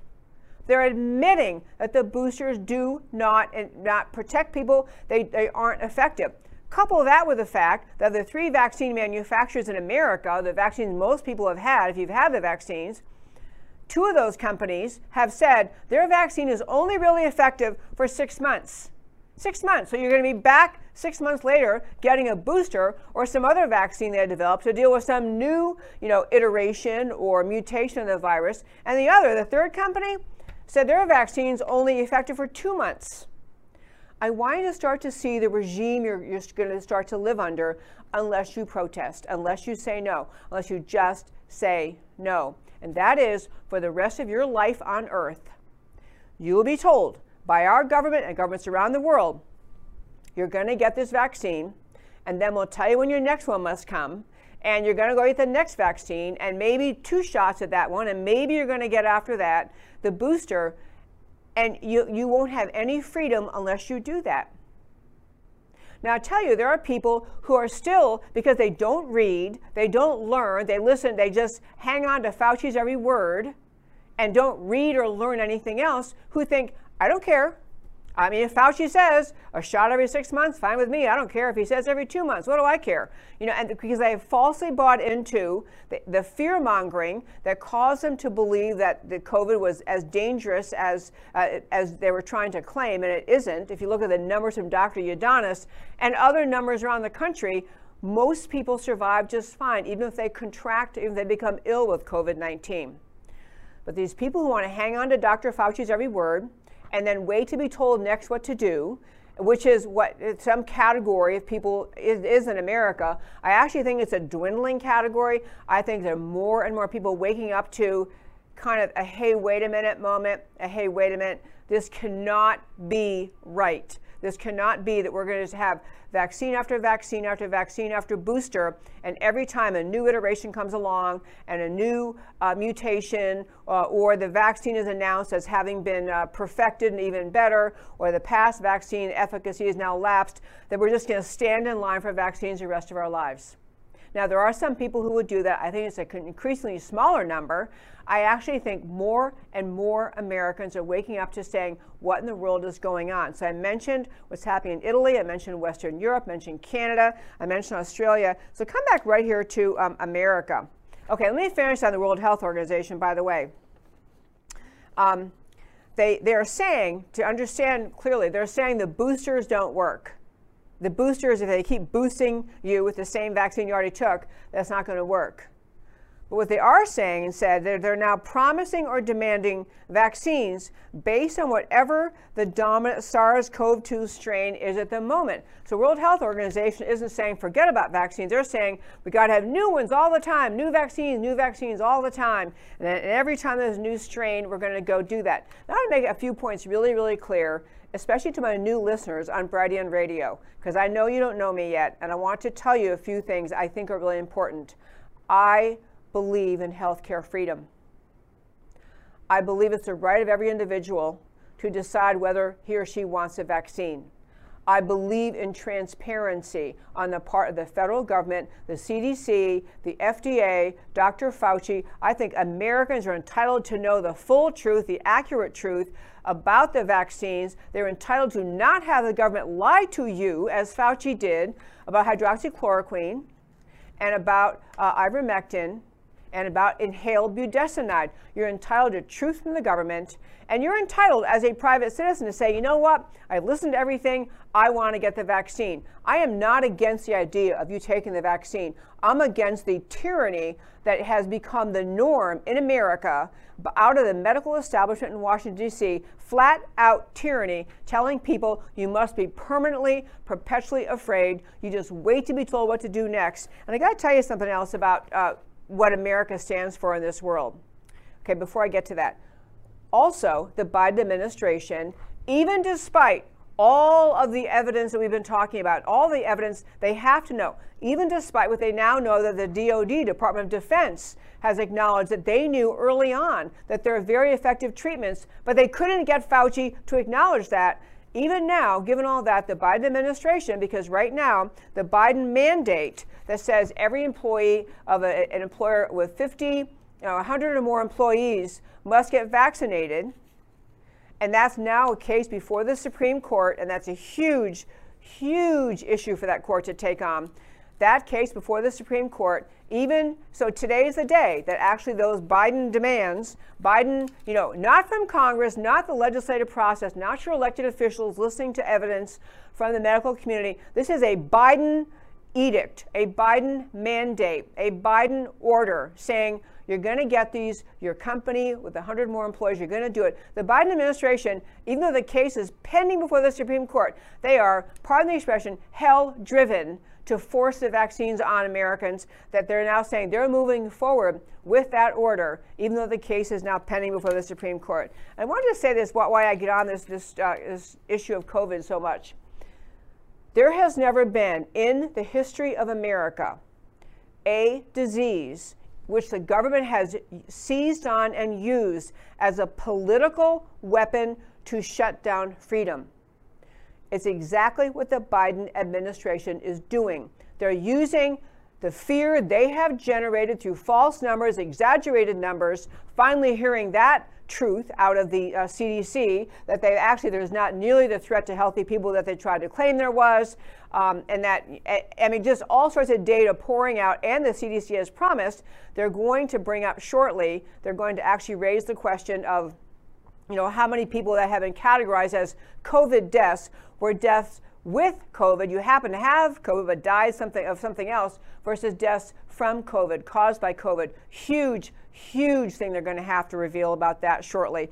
They're admitting that the boosters do not, eh, not protect people, they, they aren't effective. Couple that with the fact that the three vaccine manufacturers in America, the vaccines most people have had, if you've had the vaccines, two of those companies have said their vaccine is only really effective for six months. Six months. So you're going to be back six months later getting a booster or some other vaccine they developed to deal with some new, you know, iteration or mutation of the virus. And the other, the third company, said their vaccine's only effective for two months. I want you to start to see the regime you're, you're going to start to live under unless you protest, unless you say no, unless you just say no. And that is for the rest of your life on earth. You will be told by our government and governments around the world you're going to get this vaccine, and then we'll tell you when your next one must come. And you're going to go get the next vaccine, and maybe two shots at that one, and maybe you're going to get after that the booster, and you, you won't have any freedom unless you do that. Now, I tell you, there are people who are still, because they don't read, they don't learn, they listen, they just hang on to Fauci's every word and don't read or learn anything else, who think, I don't care. I mean, if Fauci says a shot every six months, fine with me. I don't care if he says every two months. What do I care? You know, and because they have falsely bought into the, the fear mongering that caused them to believe that the COVID was as dangerous as uh, as they were trying to claim, and it isn't. If you look at the numbers from Dr. Ioannidis and other numbers around the country, most people survive just fine, even if they contract, even if they become ill with COVID 19. But these people who want to hang on to Dr. Fauci's every word, and then wait to be told next what to do, which is what some category of people is, is, in America. I actually think it's a dwindling category. I think there are more and more people waking up to kind of a hey, wait a minute moment, a hey, wait a minute. This cannot be right. This cannot be that we're going to have vaccine after vaccine after vaccine after booster, and every time a new iteration comes along and a new uh, mutation, uh, or the vaccine is announced as having been uh, perfected and even better, or the past vaccine efficacy is now lapsed, that we're just going to stand in line for vaccines the rest of our lives. Now, there are some people who would do that. I think it's an increasingly smaller number. I actually think more and more Americans are waking up to saying, what in the world is going on? So I mentioned what's happening in Italy. I mentioned Western Europe, mentioned Canada. I mentioned Australia. So come back right here to um, America. Okay, let me finish on the World Health Organization, by the way. Um, they, they're saying, to understand clearly, they're saying the boosters don't work the boosters, if they keep boosting you with the same vaccine you already took, that's not going to work. But what they are saying and said, they're, they're now promising or demanding vaccines based on whatever the dominant SARS-CoV-2 strain is at the moment. So World Health Organization isn't saying forget about vaccines. They're saying we got to have new ones all the time, new vaccines, new vaccines all the time. And, and every time there's a new strain, we're going to go do that. Now, to make a few points really, really clear especially to my new listeners on Brighteon Radio, because I know you don't know me yet, and I want to tell you a few things I think are really important. I believe in healthcare freedom. I believe it's the right of every individual to decide whether he or she wants a vaccine. I believe in transparency on the part of the federal government, the CDC, the FDA, Dr. Fauci. I think Americans are entitled to know the full truth, the accurate truth about the vaccines. They're entitled to not have the government lie to you, as Fauci did, about hydroxychloroquine and about uh, ivermectin and about inhaled budesonide. You're entitled to truth from the government, and you're entitled as a private citizen to say, you know what, I've listened to everything, I want to get the vaccine. I am not against the idea of you taking the vaccine. I'm against the tyranny that has become the norm in America out of the medical establishment in Washington, D.C., flat out tyranny telling people you must be permanently, perpetually afraid. You just wait to be told what to do next. And I got to tell you something else about uh, what America stands for in this world. Okay, before I get to that. Also, the Biden administration, even despite all of the evidence that we've been talking about, all the evidence they have to know, even despite what they now know that the DoD, Department of Defense, has acknowledged that they knew early on that there are very effective treatments, but they couldn't get Fauci to acknowledge that. Even now, given all that, the Biden administration, because right now, the Biden mandate that says every employee of a, an employer with 50, you know, 100 or more employees must get vaccinated. And that's now a case before the Supreme Court, and that's a huge, huge issue for that court to take on. That case before the Supreme Court, even so, today is the day that actually those Biden demands, Biden, you know, not from Congress, not the legislative process, not your elected officials listening to evidence from the medical community. This is a Biden edict, a Biden mandate, a Biden order saying you're going to get these, your company with 100 more employees, you're going to do it. The Biden administration, even though the case is pending before the Supreme Court, they are, pardon the expression, hell driven to force the vaccines on Americans, that they're now saying they're moving forward with that order, even though the case is now pending before the Supreme Court. I wanted to say this, why I get on this, this, uh, this issue of COVID so much. There has never been in the history of America a disease which the government has seized on and used as a political weapon to shut down freedom. It's exactly what the Biden administration is doing. They're using the fear they have generated through false numbers, exaggerated numbers, finally hearing that truth out of the uh, CDC that they actually there's not nearly the threat to healthy people that they tried to claim there was, um, and that I mean just all sorts of data pouring out. And the CDC has promised they're going to bring up shortly. They're going to actually raise the question of, you know, how many people that have been categorized as COVID deaths were deaths with COVID, you happen to have COVID but died something of something else, versus deaths from COVID caused by COVID. Huge, huge thing they're going to have to reveal about that shortly.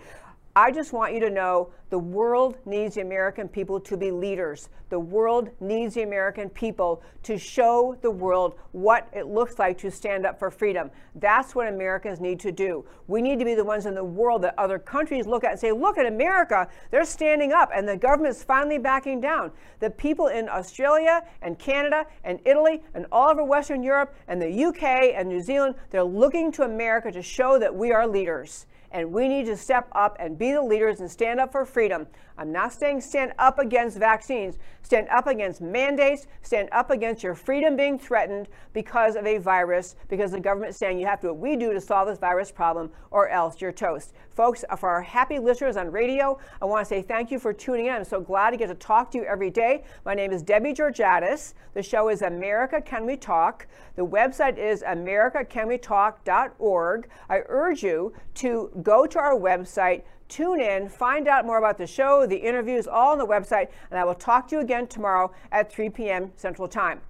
I just want you to know the world needs the American people to be leaders. The world needs the American people to show the world what it looks like to stand up for freedom. That's what Americans need to do. We need to be the ones in the world that other countries look at and say, look at America, they're standing up and the government's finally backing down. The people in Australia and Canada and Italy and all over Western Europe and the UK and New Zealand, they're looking to America to show that we are leaders and we need to step up and be the leaders and stand up for freedom. I'm not saying stand up against vaccines, stand up against mandates, stand up against your freedom being threatened because of a virus, because the government's saying you have to do what we do to solve this virus problem or else you're toast. Folks, for our happy listeners on radio, I want to say thank you for tuning in. I'm so glad to get to talk to you every day. My name is Debbie Georgatos. The show is America Can We Talk. The website is americacanwetalk.org. I urge you to go to our website, tune in, find out more about the show, the interviews, all on the website, and I will talk to you again tomorrow at 3 p.m. Central Time.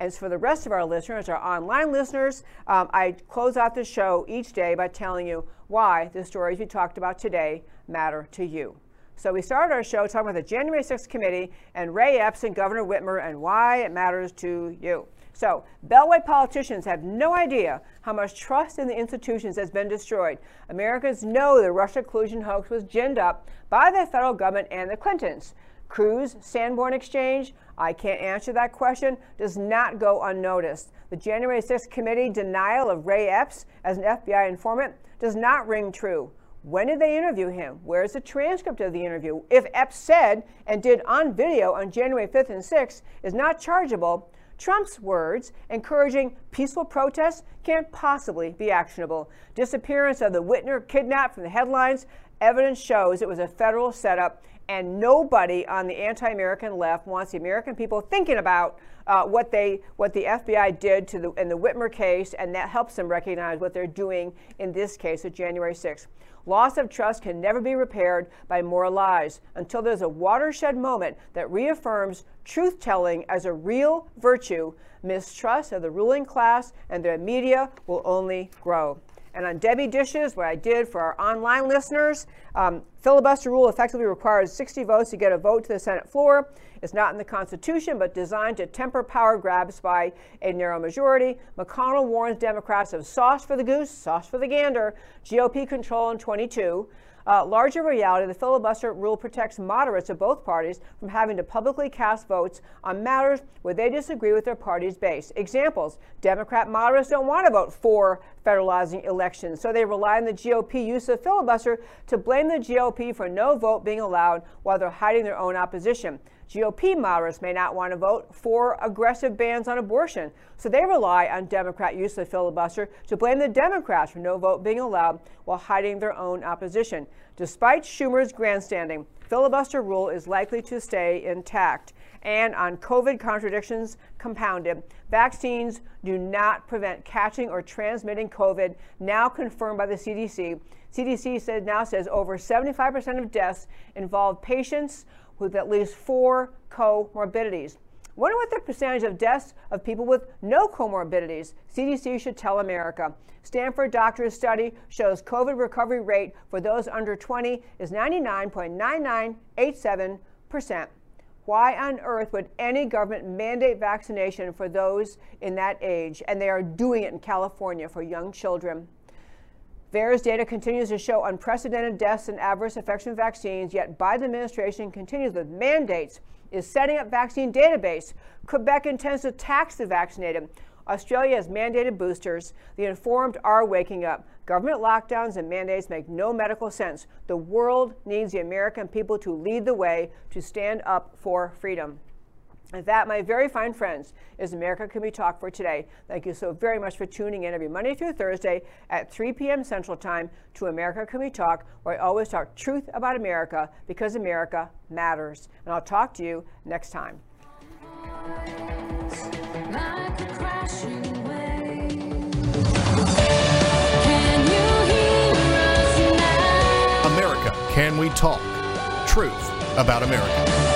As for the rest of our listeners, our online listeners, um, I close out the show each day by telling you why the stories we talked about today matter to you. So we started our show talking about the January 6th committee and Ray Epps and Governor Whitmer and why it matters to you. So, Beltway politicians have no idea how much trust in the institutions has been destroyed. Americans know the Russia collusion hoax was ginned up by the federal government and the Clintons. Cruz Sanborn exchange, I can't answer that question, does not go unnoticed. The January 6th committee denial of Ray Epps as an FBI informant does not ring true. When did they interview him? Where's the transcript of the interview? If Epps said and did on video on January 5th and 6th is not chargeable, Trump's words, encouraging peaceful protests, can't possibly be actionable. Disappearance of the Whitmer kidnapped from the headlines, evidence shows it was a federal setup, and nobody on the anti-American left wants the American people thinking about uh, what they what the FBI did to the in the Whitmer case, and that helps them recognize what they're doing in this case of January 6th. Loss of trust can never be repaired by more lies until there's a watershed moment that reaffirms truth telling as a real virtue. Mistrust of the ruling class and their media will only grow. And on Debbie Dishes, what I did for our online listeners, um, filibuster rule effectively requires 60 votes to get a vote to the Senate floor. It's not in the Constitution, but designed to temper power grabs by a narrow majority. McConnell warns Democrats of sauce for the goose, sauce for the gander, GOP control in 22. Uh, larger reality, the filibuster rule protects moderates of both parties from having to publicly cast votes on matters where they disagree with their party's base. Examples Democrat moderates don't want to vote for federalizing elections, so they rely on the GOP use of filibuster to blame the GOP for no vote being allowed while they're hiding their own opposition. GOP moderates may not want to vote for aggressive bans on abortion, so they rely on Democrat use of filibuster to blame the Democrats for no vote being allowed while hiding their own opposition. Despite Schumer's grandstanding, filibuster rule is likely to stay intact. And on COVID contradictions compounded, vaccines do not prevent catching or transmitting COVID, now confirmed by the CDC. CDC said now says over 75% of deaths involve patients with at least four comorbidities. Wonder what the percentage of deaths of people with no comorbidities? CDC should tell America. Stanford doctor's study shows COVID recovery rate for those under 20 is 99.9987%. Why on earth would any government mandate vaccination for those in that age? And they are doing it in California for young children. VAERS data continues to show unprecedented deaths and adverse effects from vaccines, yet Biden administration continues with mandates, is setting up vaccine database. Quebec intends to tax the vaccinated. Australia has mandated boosters. The informed are waking up. Government lockdowns and mandates make no medical sense. The world needs the American people to lead the way to stand up for freedom. And that, my very fine friends, is America Can We Talk for today. Thank you so very much for tuning in every Monday through Thursday at 3 p.m. Central Time to America Can We Talk, where I always talk truth about America because America matters. And I'll talk to you next time. America Can We Talk? Truth about America.